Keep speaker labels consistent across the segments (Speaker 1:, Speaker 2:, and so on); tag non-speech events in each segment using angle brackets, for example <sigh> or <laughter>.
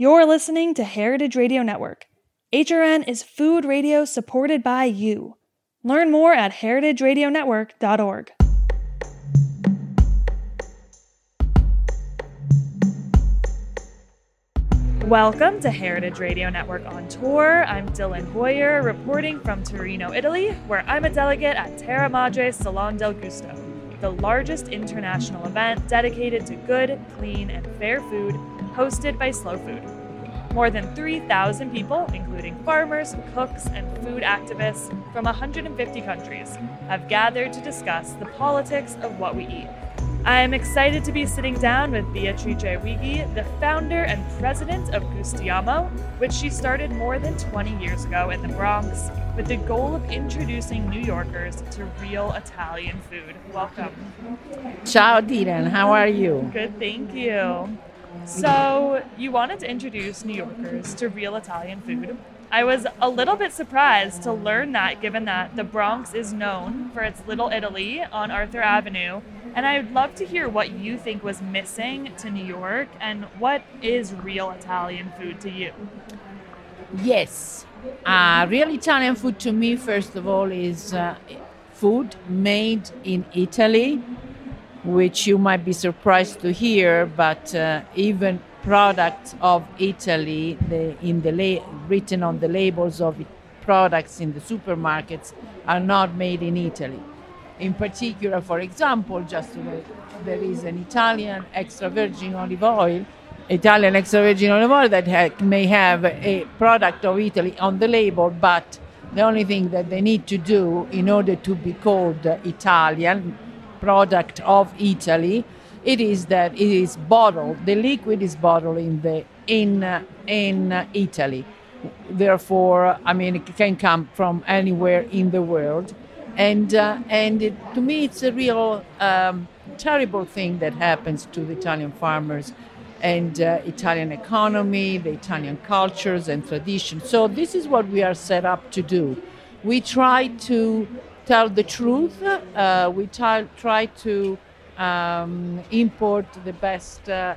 Speaker 1: You're listening to Heritage Radio Network. HRN is food radio supported by you. Learn more at heritageradionetwork.org. Welcome to Heritage Radio Network on Tour. I'm Dylan Hoyer, reporting from Torino, Italy, where I'm a delegate at Terra Madre Salon del Gusto, the largest international event dedicated to good, clean, and fair food hosted by Slow Food. More than 3,000 people, including farmers, cooks, and food activists from 150 countries, have gathered to discuss the politics of what we eat. I am excited to be sitting down with Beatrice Ughi, the founder and president of Gustiamo, which she started more than 20 years ago in the Bronx with the goal of introducing New Yorkers to real Italian food. Welcome.
Speaker 2: Ciao, Dylan. How are you?
Speaker 1: Good, thank you. So, you wanted to introduce New Yorkers to real Italian food. I was a little bit surprised to learn that given that the Bronx is known for its Little Italy on Arthur Avenue. And I'd love to hear what you think was missing to New York and what is real Italian food to you.
Speaker 2: Yes. Uh, real Italian food to me, first of all, is uh, food made in Italy, which you might be surprised to hear, but uh, even products of Italy the, in the la- written on the labels of products in the supermarkets are not made in Italy. In particular, for example, just to there is an Italian extra virgin olive oil, Italian extra virgin olive oil that ha- may have a product of Italy on the label, but the only thing that they need to do in order to be called Italian product of Italy, it is that it is bottled. The liquid is bottled in the in uh, in uh, Italy. Therefore, I mean, it can come from anywhere in the world, and uh, and it, to me, it's a real um, terrible thing that happens to the Italian farmers and uh, Italian economy, the Italian cultures and traditions. So this is what we are set up to do. We try to tell the truth. Uh, we try, try to um, import the best uh,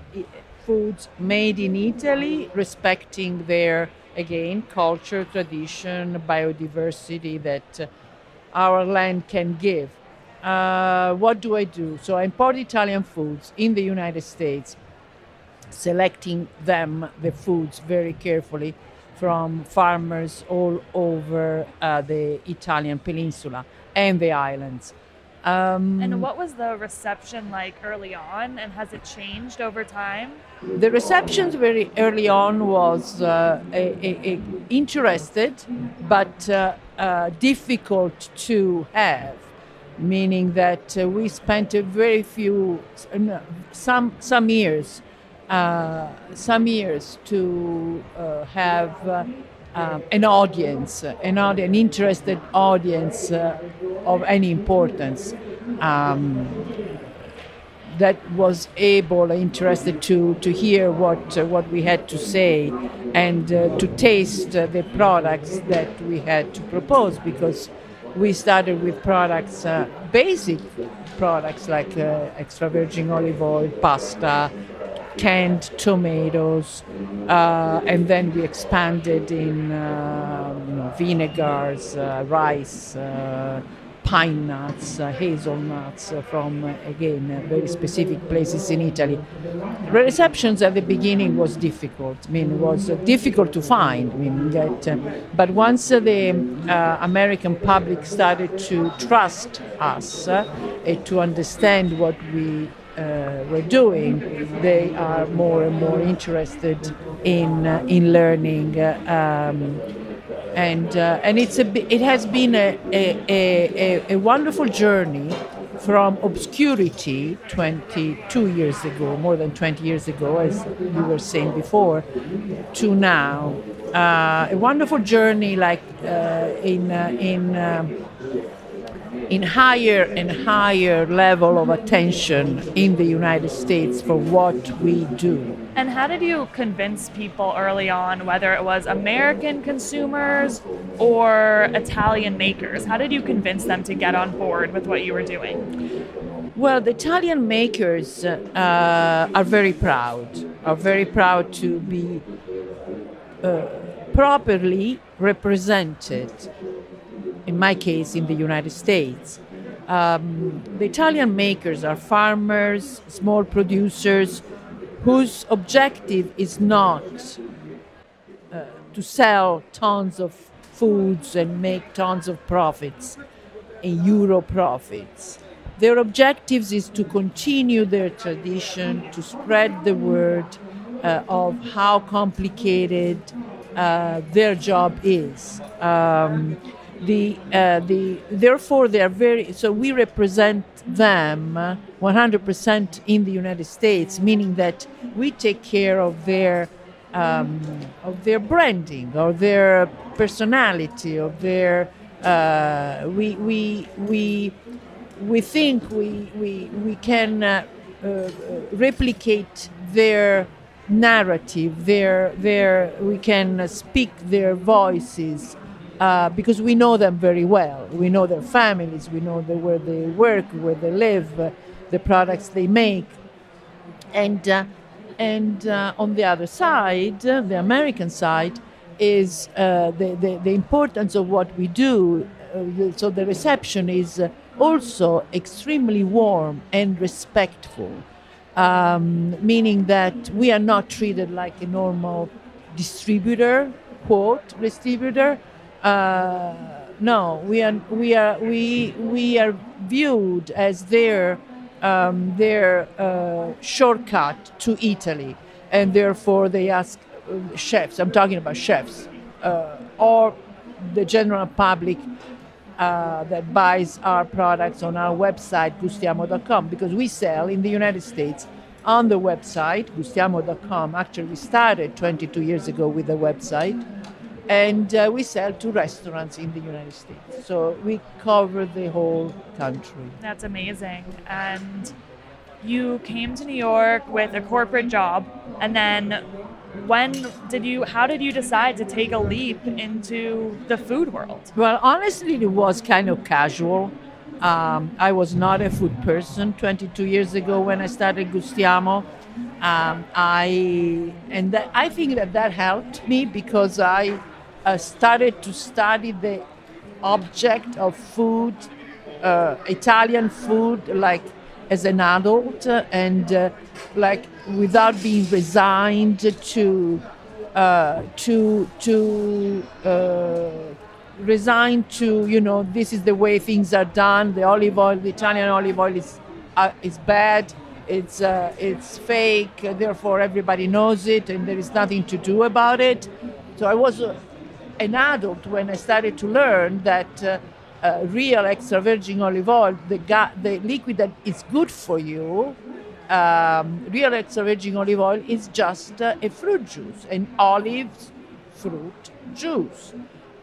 Speaker 2: foods made in Italy, respecting their again culture, tradition, biodiversity that our land can give. Uh, what do I do? So I import Italian foods in the United States, selecting them the foods very carefully from farmers all over uh, the Italian peninsula and the islands.
Speaker 1: Um, and what was the reception like early on, and has it changed over time?
Speaker 2: The reception very early on was uh, a, a, a interested, but uh, uh, difficult to have, meaning that uh, we spent a very few, some some years, uh, some years to uh, have um, an audience, an, an interested audience uh, of any importance um, that was able, interested to, to hear what, uh, what we had to say and uh, to taste uh, the products that we had to propose because we started with products, uh, basic products like uh, extra virgin olive oil, pasta, canned tomatoes, uh, and then we expanded in uh, you know, vinegars, uh, rice, uh, pine nuts, uh, hazelnuts from again very specific places in Italy. Receptions at the beginning was difficult. I mean, it was difficult to find. I mean, that, but once the American public started to trust us to understand what we uh, we're doing, they are more and more interested in uh, in learning, uh, um, and uh, and it's a it has been a, a, a, a wonderful journey from obscurity 22 years ago, more than 20 years ago, as you were saying before, to now. Uh, a wonderful journey, like uh, in in. Um, in higher and higher level of attention in the United States for what we do.
Speaker 1: And how did you convince people early on, whether it was American consumers or Italian makers? How did you convince them to get on board with what you were doing?
Speaker 2: Well, the Italian makers uh, are very proud, are very proud to be uh, properly represented. In my case, in the United States, um, the Italian makers are farmers, small producers, whose objective is not uh, to sell tons of foods and make tons of profits euro profits. Their objectives is to continue their tradition, to spread the word uh, of how complicated uh, their job is. Um, the, uh, the, therefore, they are very, so we represent them 100% in the United States, meaning that we take care of their, um, of their branding, of their personality, of their, uh, we, we, we, we think we, we, we can uh, uh, replicate their narrative, their, their, we can speak their voices uh, because we know them very well. We know their families, we know the, where they work, where they live, uh, the products they make. And, uh, and uh, on the other side, uh, the American side, is uh, the, the, the, importance of what we do. so the reception is also extremely warm and respectful, um, meaning that we are not treated like a normal distributor, quote, distributor, uh, no, we are we are we we are viewed as their um, their uh, shortcut to Italy, and therefore they ask uh, chefs. I'm talking about chefs uh, or the general public uh, that buys our products on our website gustiamo.com because we sell in the United States on the website gustiamo.com. Actually, we started 22 years ago with the website and uh, we sell to restaurants in the United States. So we cover the whole country.
Speaker 1: That's amazing. And you came to New York with a corporate job, and then when did you? How did you decide to take a leap into the food world?
Speaker 2: Well, honestly, it was kind of casual. Um, I was not a food person 22 years ago when I started Gustiamo. Um, I and that, I think that that helped me because I uh, started to study the object of food, uh, Italian food, like as an adult, uh, and uh, like without being resigned to uh, to to uh, resigned to you know this is the way things are done. The olive oil, the Italian olive oil is is bad. It's it's fake. Therefore, everybody knows it, and there is nothing to do about it. So I was an adult when I started to learn that uh, uh, real extra virgin olive oil, the, ga- the liquid that is good for you, um, real extra virgin olive oil is just uh, a fruit juice, an olive fruit juice.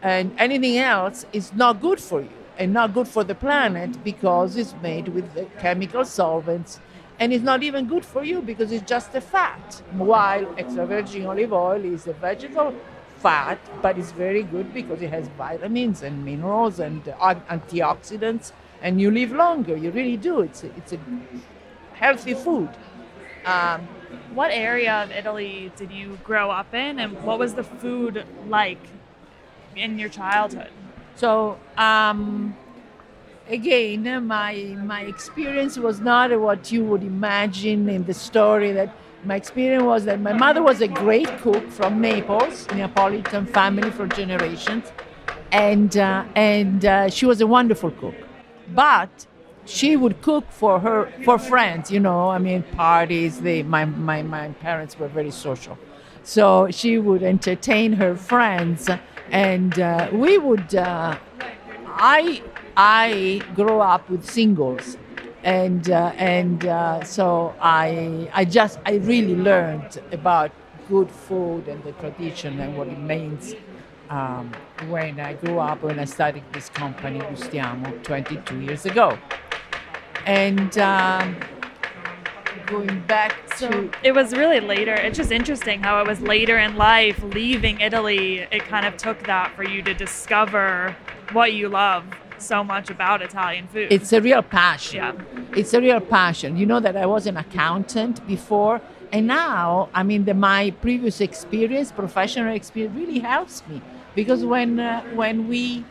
Speaker 2: And anything else is not good for you and not good for the planet because it's made with chemical solvents and it's not even good for you because it's just a fat. While extra virgin olive oil is a vegetable fat, but it's very good because it has vitamins and minerals and uh, antioxidants, and you live longer. You really do. It's a, it's a healthy food.
Speaker 1: Um, what area of Italy did you grow up in, and what was the food like in your childhood?
Speaker 2: So, um, again, my my experience was not what you would imagine in the story that my experience was that my mother was a great cook from Naples, Neapolitan family for generations, and uh, and uh, she was a wonderful cook. But she would cook for her for friends, you know. I mean, parties. They my my my parents were very social, so she would entertain her friends, and uh, we would. Uh, I I grew up with singles and uh, and uh, so I I just I really learned about good food and the tradition and what it means um, when I grew up when I started this company Gustiamo 22 years ago, and. Um, going back to
Speaker 1: so it was really later it's just interesting how it was later in life leaving italy it kind of took that for you to discover what you love so much about Italian food.
Speaker 2: It's a real passion.
Speaker 1: Yeah.
Speaker 2: It's a real passion. You know that I was an accountant before, and now, I mean, the, my previous experience, professional experience, really helps me because when uh, when we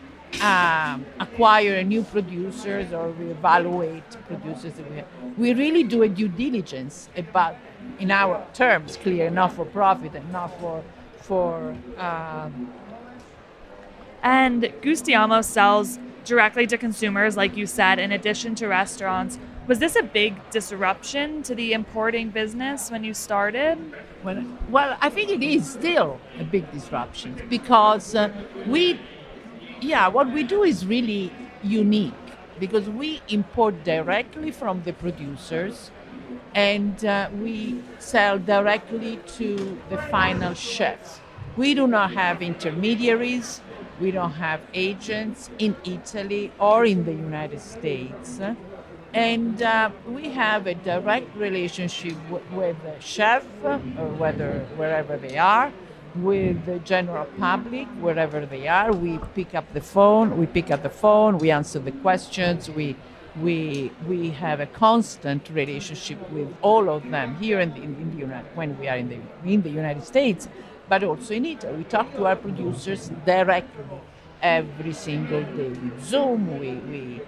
Speaker 2: um, acquire a new producers or we evaluate producers, we, we really do a due diligence about, in our terms, clear, not for profit and not for for. Um,
Speaker 1: and Gustiamo sells directly to consumers, like you said, in addition to restaurants. Was this a big disruption to the importing business when you started?
Speaker 2: Well, well I think it is still a big disruption because uh, we, yeah, what we do is really unique because we import directly from the producers and uh, we sell directly to the final chefs. We do not have intermediaries, we don't have agents in Italy or in the United States. And uh, we have a direct relationship with the chef, or whether wherever they are, with the general public, wherever they are. We pick up the phone, we pick up the phone, we answer the questions, we we we have a constant relationship with all of them here in the, in the United when we are in the in the United States, but also in Italy. We talk to our producers directly every single day We Zoom. We we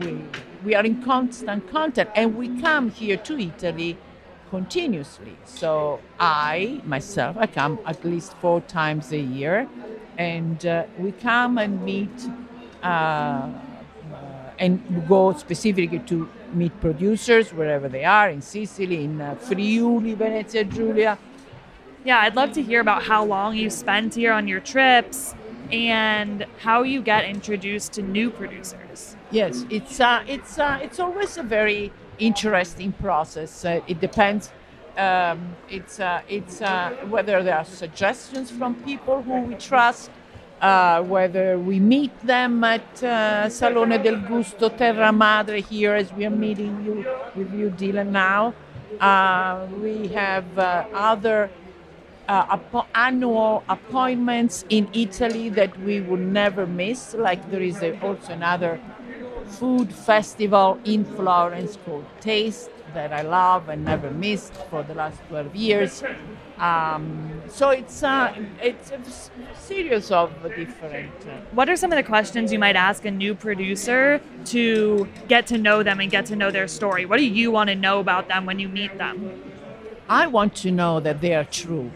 Speaker 2: we we are in constant contact, and we come here to Italy continuously. So I myself I come at least four times a year, and uh, we come and meet. Uh, and go specifically to meet producers wherever they are in Sicily, in uh, Friuli, Venezia Giulia.
Speaker 1: Yeah, I'd love to hear about how long you spend here on your trips and how you get introduced to new producers.
Speaker 2: Yes, it's uh, it's uh, it's always a very interesting process. Uh, it depends. Um, it's uh, it's uh, whether there are suggestions from people who we trust uh, whether we meet them at Salone del Gusto Terra Madre here as we are meeting you with you, Dylan, now. We have other uh, annual appointments in Italy that we would never miss, like there is a, also another food festival in Florence called Taste that I love and never missed for the last 12 years. Um, so it's uh, it's a series of different. Uh,
Speaker 1: what are some of the questions you might ask a new producer to get to know them and get to know their story? What do you want to know about them when you meet them?
Speaker 2: I want to know that they are true.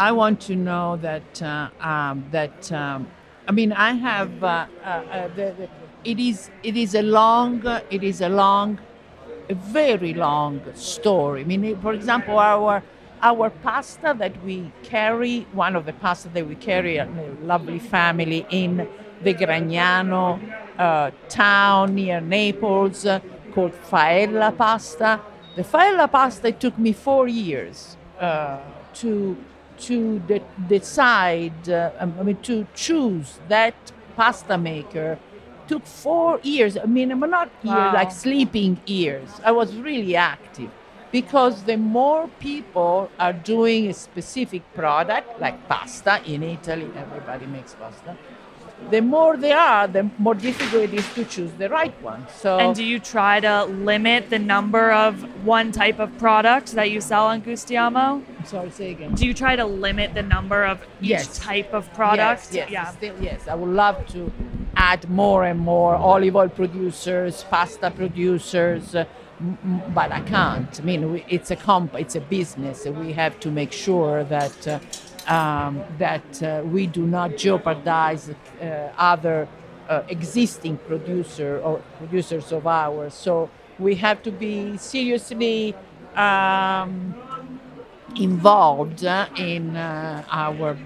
Speaker 2: I want to know that uh, um, that um, I mean I have uh, uh, uh, the, the, it is it is a long it is a long a very long story. I mean, for example, our our pasta that we carry, one of the pasta that we carry, a lovely family in the Gragnano uh, town near Naples uh, called Faella pasta. The Faella pasta took me four years to to de- decide. Uh, I mean, to choose that pasta maker took four years. I mean, I'm not wow. like sleeping years. I was really active because the more people are doing a specific product like pasta in italy everybody makes pasta the more they are the more difficult it is to choose the right one so
Speaker 1: and do you try to limit the number of one type of product that you sell on gustiamo
Speaker 2: I'm sorry say again
Speaker 1: do you try to limit the number of each yes. type of product
Speaker 2: yes, yes, yeah still, yes i would love to add more and more olive oil producers pasta producers uh, but I can't. I mean, it's a comp, it's a business. We have to make sure that uh, um, that uh, we do not jeopardize uh, other uh, existing producer or producers of ours. So we have to be seriously um, involved uh, in our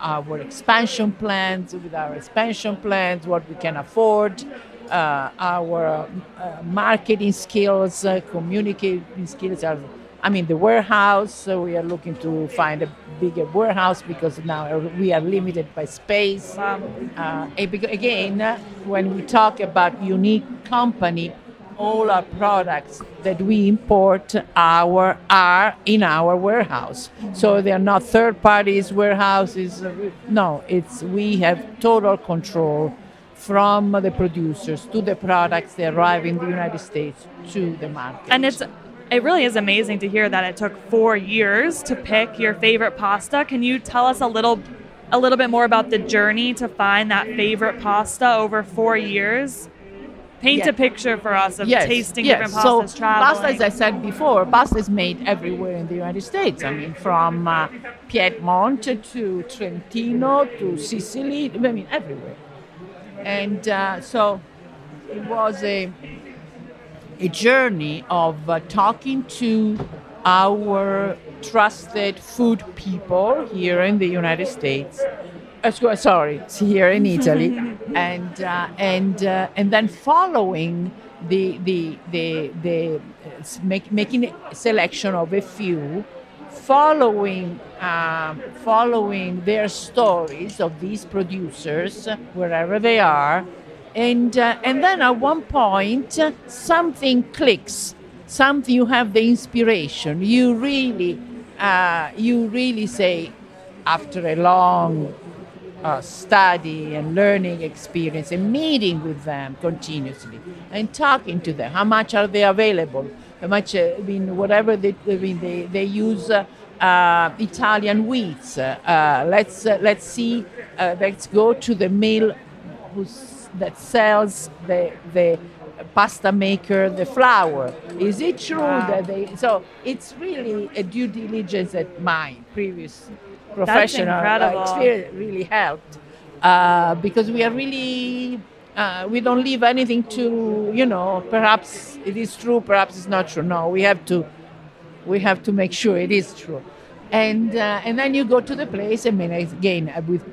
Speaker 2: our expansion plans with our expansion plans, what we can afford uh, our uh, marketing skills, uh, communicating skills are. I mean, the warehouse. So we are looking to find a bigger warehouse because now we are limited by space. Um, again, when we talk about unique company, all our products that we import our are in our warehouse so they are not third parties warehouses no it's we have total control from the producers to the products that arrive in the United States to the market.
Speaker 1: And it's it really is amazing to hear that it took four years to pick your favorite pasta. Can you tell us a little a little bit more about the journey to find that favorite pasta over four years? Paint a picture for us of
Speaker 2: yes,
Speaker 1: tasting
Speaker 2: yes.
Speaker 1: different pastas,
Speaker 2: so,
Speaker 1: traveling.
Speaker 2: Pasta, as I said before, pasta is made everywhere in the United States. I mean, from uh, Piedmont to Trentino to Sicily, I mean, everywhere. And uh, so it was a, a journey of uh, talking to our trusted food people here in the United States. Uh, sorry, it's here in Italy, <laughs> and uh, and uh, and then following the the the the make, making a selection of a few, following um, following their stories of these producers wherever they are, and uh, and then at one point uh, something clicks, something you have the inspiration, you really uh, you really say after a long uh, study and learning experience and meeting with them continuously and talking to them. How much are they available? How much, uh, I mean, whatever they, I mean, they, they use uh, uh Italian wheats. Uh, let's, uh, let's see, let's go to the mill who's, that sells the, the pasta maker the flour. Is it true wow. that they, so it's really a due diligence that my previous professional uh, experience really helped uh, because we are really uh, we don't leave anything to you know perhaps it is true perhaps it's not true no we have to we have to make sure it is true and uh, and then you go to the place I mean again uh, with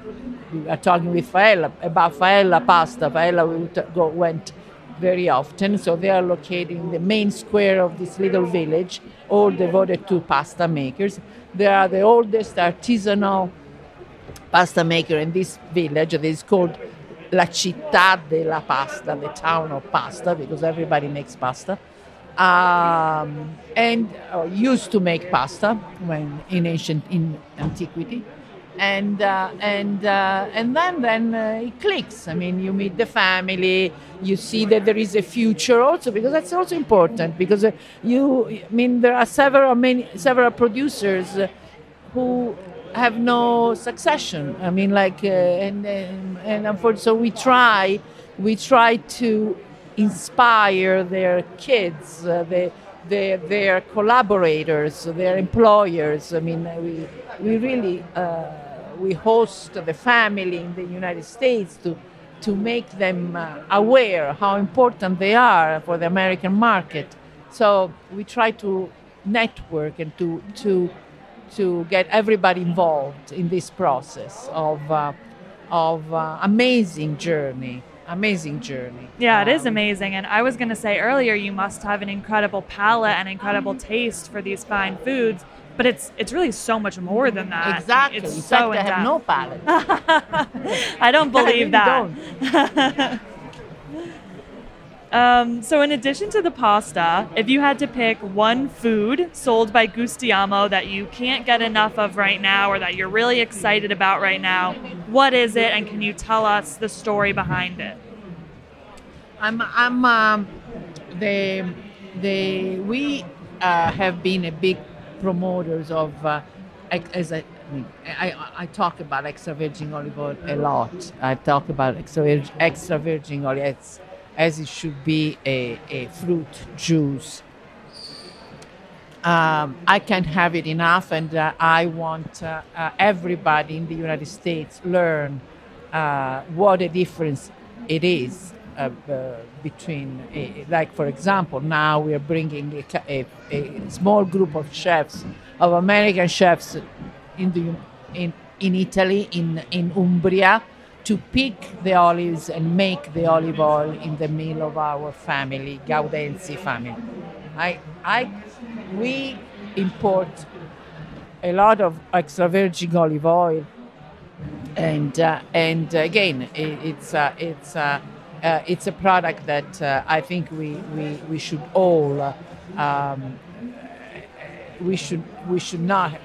Speaker 2: we are talking with Faella about Faella pasta Faella went very often so they are located in the main square of this little village all devoted to pasta makers they are the oldest artisanal pasta maker in this village. It is called La Città della Pasta, the town of pasta, because everybody makes pasta. Um, and uh, used to make pasta when in ancient in antiquity and uh, and uh, and then then uh, it clicks. I mean, you meet the family, you see that there is a future also because that's also important because uh, you. I mean, there are several many several producers uh, who have no succession. I mean, like uh, and and, unfortunately, so we try we try to inspire their kids, their, their their collaborators, their employers. I mean, we we really we host the family in the United States to to make them uh, aware how important they are for the American market. So we try to network and to to to get everybody involved in this process of uh, of uh, amazing journey amazing journey.
Speaker 1: Yeah it um, is amazing. And i was going to say earlier you must have an incredible palate and incredible taste for these fine foods but it's it's really so much more than that.
Speaker 2: Exactly.
Speaker 1: It's
Speaker 2: in
Speaker 1: so
Speaker 2: fact, I have no palate. <laughs>
Speaker 1: I don't believe
Speaker 2: I
Speaker 1: that. <laughs> um, so, in addition to the pasta, if you had to pick one food sold by Gustiamo that you can't get enough of right now, or that you're really excited about right now, what is it, and can you tell us the story behind it?
Speaker 2: I'm I'm um, the the we uh, have been a big promoters of, uh, as I, I, I, talk about extra virgin olive oil a lot. I talk about extra, extra virgin oil as, as it should be a, a fruit juice. Um, I can't have it enough, and uh, I want uh, uh, everybody in the United States learn uh, what a difference it is uh, between, a, like for example, now we are bringing a, a, a, small group of chefs, of American chefs, in the in in Italy, in in Umbria, to pick the olives and make the olive oil in the mill of our family, Gaudenzi family. I I we import a lot of extra virgin olive oil, and uh, and again it, it's uh, it's. Uh, uh, it's a product that uh, I think we, we, we should all uh, um, we should we should not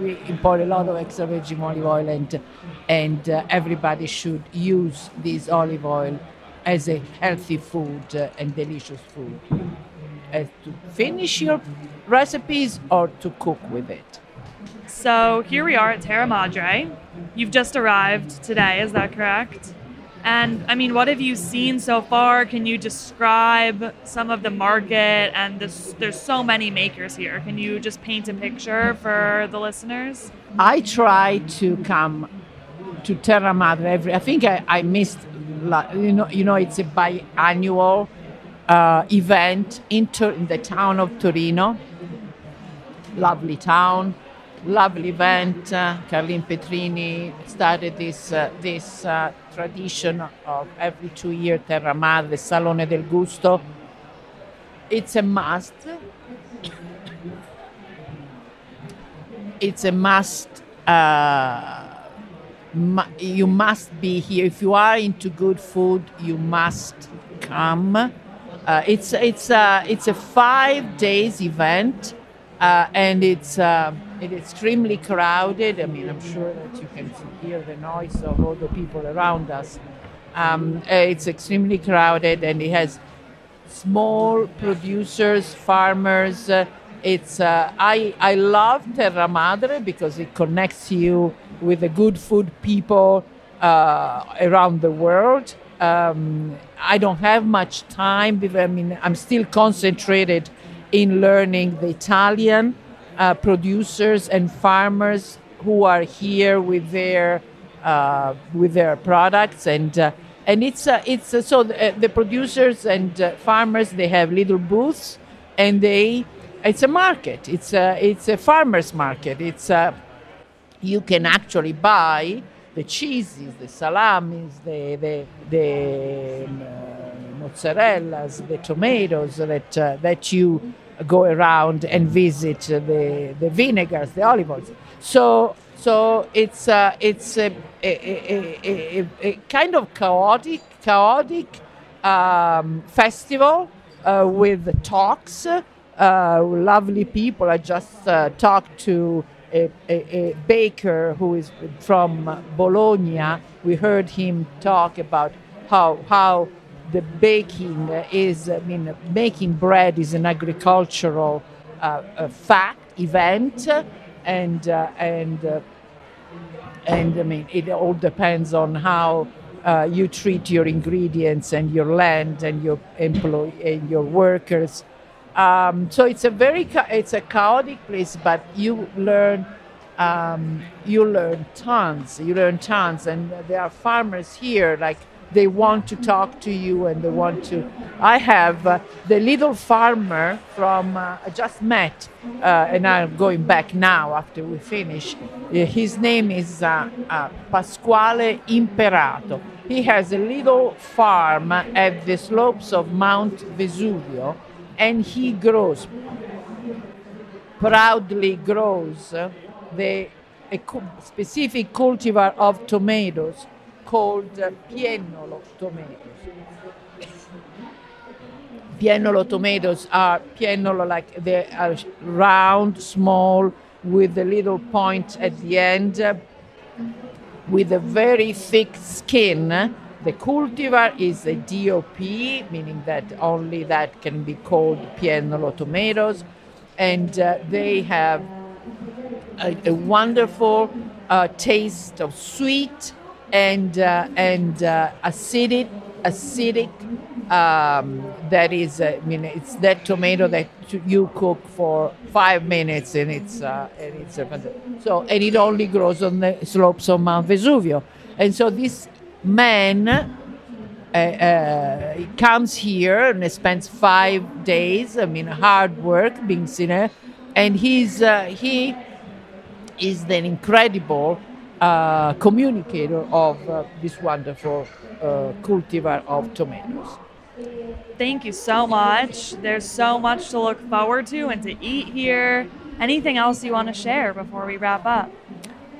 Speaker 2: we import a lot of extra virgin olive oil and and uh, everybody should use this olive oil as a healthy food uh, and delicious food. uh, to finish your recipes or to cook with it.
Speaker 1: So here we are at Terra Madre. You've just arrived today, is that correct? And I mean, what have you seen so far? Can you describe some of the market? And this, there's so many makers here. Can you just paint a picture for the listeners?
Speaker 2: I try to come to Terra Madre every. I think I, I missed. You know, you know, it's a biannual uh, event in, in the town of Torino. Lovely town lovely event. Uh, Carlin Petrini started this uh, this uh, tradition of every two years Terra Madre, Salone del Gusto. It's a must. It's a must. Uh, mu- you must be here if you are into good food. You must come. Uh, it's it's uh, it's a five days event, and it's it's extremely crowded. I mean, I'm sure that you can hear the noise of all the people around us. Um, uh, it's extremely crowded, and it has small producers, farmers. Uh, it's uh, I I love Terra Madre because it connects you with the good food people uh, around the world. Um, I don't have much time. I mean, I'm still concentrated in learning the Italian uh, producers and farmers who are here with their uh, with their products. And uh, and it's uh, it's uh, so the, uh, the, producers and farmers they have little booths and they it's a market. It's a it's a farmers market. It's a you can actually buy the cheeses the salamis the the, the um, mozzarellas the tomatoes that that you go around and visit the, the vinegars, the olive oils. So, so it's, uh, it's a, a, a, a, kind of chaotic, chaotic um, festival uh, with talks, uh, lovely people. I just uh, talked to a, a, a, baker who is from Bologna. We heard him talk about how how the baking is, I mean, making bread is an agricultural uh, fact, event, and, uh, and, uh, and I mean, it all depends on how uh, you treat your ingredients and your land and your employee and your workers. Um, so it's a very it's a chaotic place, but you learn um, you learn tons. You learn tons, and there are farmers here like they want to talk to you and they want to. I have uh, the little farmer from, uh, I just met, uh, and I'm going back now after we finish. Uh, his name is uh, uh, Pasquale Imperato. He has a little farm at the slopes of Mount Vesuvio and he grows, proudly grows the a specific cultivar of tomatoes called piennolo tomatoes. piennolo tomatoes are piennolo like they are round, small, with a little point at the end, with a very thick skin. The cultivar is a DOP, meaning that only that can be called piennolo tomatoes, and uh, they have a, a wonderful uh, taste of sweet and uh, and uh, acidic acidic um, that is uh, I mean it's that tomato that you cook for five minutes and it's uh, and it's so and it only grows on the slopes of Mount Vesuvio. And so this man uh, uh, comes here and spends five days I mean hard work being sinner and he's he is an incredible uh, communicator of uh, this wonderful uh, cultivar of tomatoes.
Speaker 1: Thank you so much. There's so much to look forward to and to eat here. Anything else you want to share before we wrap up?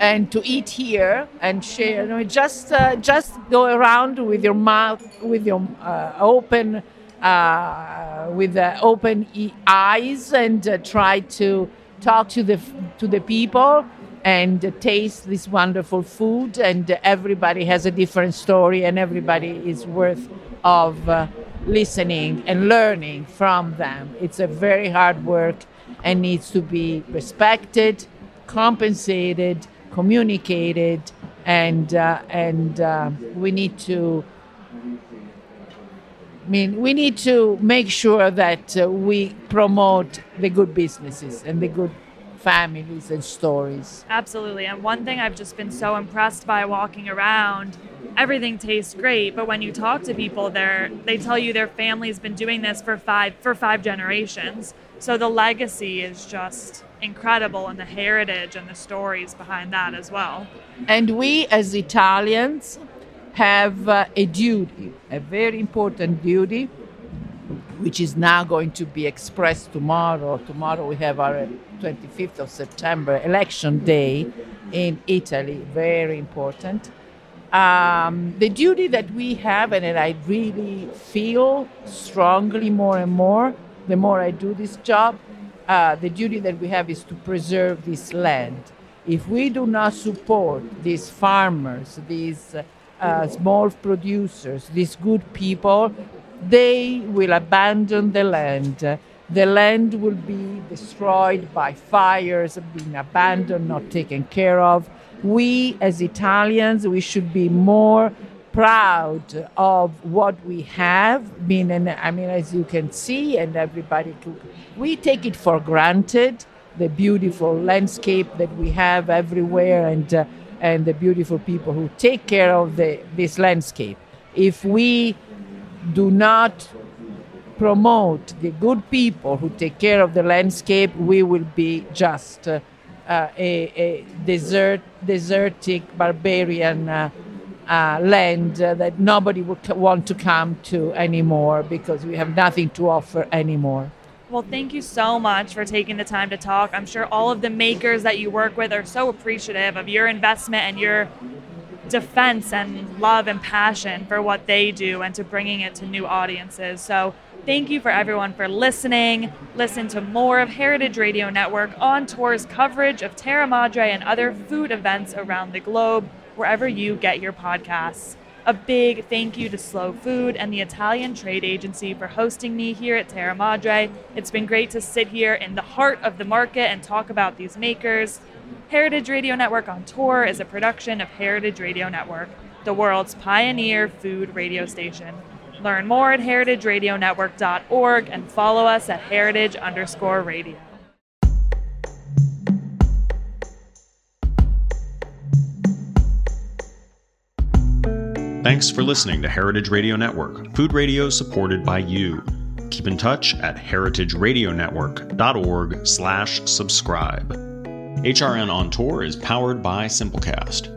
Speaker 2: And to eat here and share, you know, just uh, just go around with your mouth, with your uh, open, uh, with open e- eyes, and try to talk to the to the people and taste this wonderful food. And everybody has a different story, and everybody is worth of uh, listening and learning from them. It's a very hard work and needs to be respected, compensated, communicated, and uh, and uh, we need to. I mean, we need to make sure that uh, we promote the good businesses and the good families and stories.
Speaker 1: Absolutely. And one thing I've just been so impressed by walking around, everything tastes great, but when you talk to people there, they tell you their family's been doing this for five for five generations. So the legacy is just incredible and the heritage and the stories behind that as well.
Speaker 2: And we as Italians have uh, a duty, a very important duty, which is now going to be expressed tomorrow. Tomorrow we have our 25th of September, election day in Italy, very important. Um, the duty that we have, and that I really feel strongly more and more, the more I do this job, uh, the duty that we have is to preserve this land. If we do not support these farmers, these uh, small producers, these good people, they will abandon the land. The land will be destroyed by fires, being abandoned, not taken care of. We, as Italians, we should be more proud of what we have been and i mean as you can see and everybody took we take it for granted the beautiful landscape that we have everywhere and uh, and the beautiful people who take care of the, this landscape if we do not promote the good people who take care of the landscape we will be just uh, uh, a, a desert desertic barbarian uh, uh, land uh, that nobody would want to come to anymore because we have nothing to offer anymore.
Speaker 1: Well, thank you so much for taking the time to talk. I'm sure all of the makers that you work with are so appreciative of your investment and your defense and love and passion for what they do and to bringing it to new audiences. So, thank you for everyone for listening. Listen to more of Heritage Radio Network on tour's coverage of Terra Madre and other food events around the globe wherever you get your podcasts. A big thank you to Slow Food and the Italian Trade Agency for hosting me here at Terra Madre. It's been great to sit here in the heart of the market and talk about these makers. Heritage Radio Network on Tour is a production of Heritage Radio Network, the world's pioneer food radio station. Learn more at heritageradionetwork.org and follow us at heritage underscore radio.
Speaker 3: Thanks for listening to Heritage Radio Network, food radio supported by you. Keep in touch at heritageradionetwork.org slash subscribe. HRN On Tour is powered by Simplecast.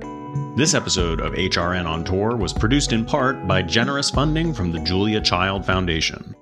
Speaker 3: This episode of HRN On Tour was produced in part by generous funding from the Julia Child Foundation.